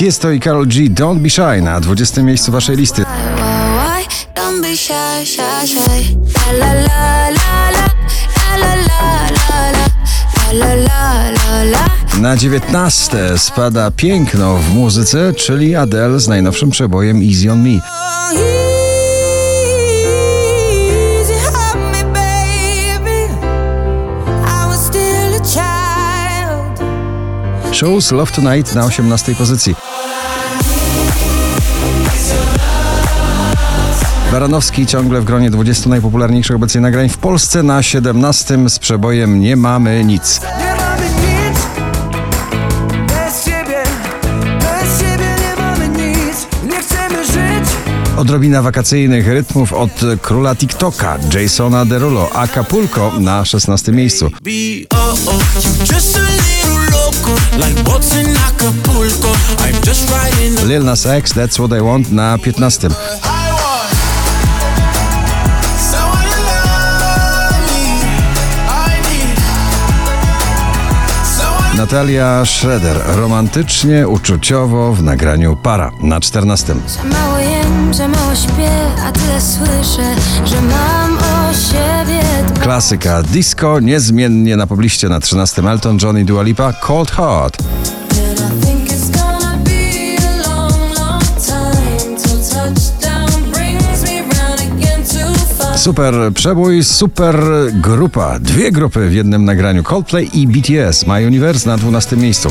Tiesto i Karol G. Don't Be Shy na 20. miejscu waszej listy. Na 19 spada piękno w muzyce, czyli Adele z najnowszym przebojem Easy on Me. Shows Love Tonight na 18 pozycji. Baranowski ciągle w gronie 20 najpopularniejszych obecnie nagrań w Polsce na 17 z przebojem Nie mamy nic. Odrobina wakacyjnych rytmów od króla TikToka, Jasona Derulo, Acapulco na 16 miejscu. a Lil Nas X, That's What I Want na 15. Natalia Schroeder, romantycznie, uczuciowo w nagraniu Para na 14. Za mało jem, za mało śpię, a tyle słyszę, że mam o siebie dbać. Klasyka disco, niezmiennie na pobliście na 13. Elton John i Dua Lipa, Cold Heart. Super przebój, super grupa. Dwie grupy w jednym nagraniu. Coldplay i BTS. My Universe na 12 miejscu.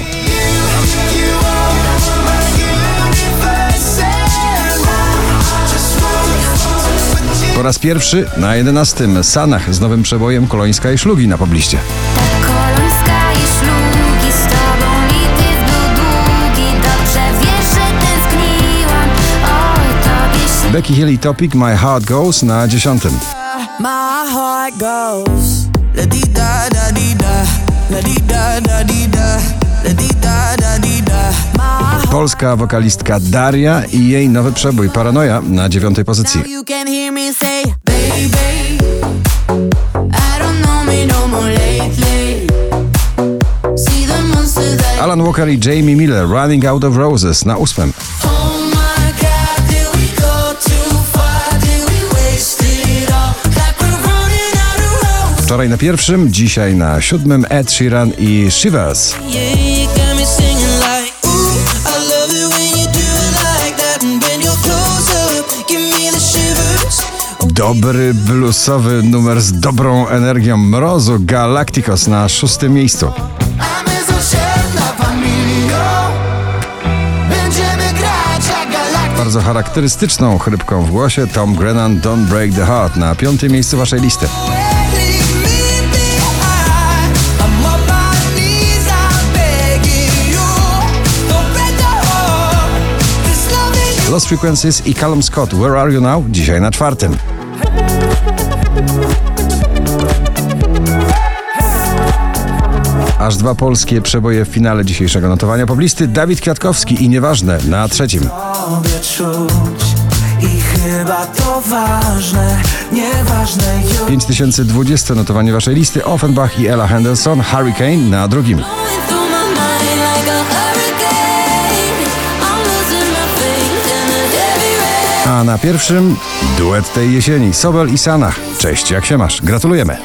Po raz pierwszy na 11. Sanach z nowym przebojem Kolońska i Szlugi na pobliście. Becky Hill i Topic My Heart Goes na 10. My heart goes la di da da di da, la di da da di da, la di da da di da. My Polska wokalistka Daria i jej nowy przebój Paranoja na 9 pozycji. you can hear me say, baby, I don't know me no more lately. Alan Walker i Jamie Miller Running Out of Roses na 8. Wczoraj na pierwszym, dzisiaj na siódmym Ed Sheeran i Shivers. Dobry bluesowy numer z dobrą energią mrozu Galacticos na szóstym miejscu. Bardzo charakterystyczną chrypką w głosie Tom Grennan Don't Break the Heart na piątym miejscu waszej listy. Lost Frequencies i Callum Scott Where Are You Now? Dzisiaj na czwartym. Aż dwa polskie przeboje w finale dzisiejszego notowania poblisty Dawid Kwiatkowski i Nieważne na trzecim. I chyba to ważne Nieważne już 5020 notowanie waszej listy Offenbach i Ella Henderson Hurricane na drugim. A na pierwszym duet tej jesieni Sobel i Sana. Cześć, jak się masz? Gratulujemy.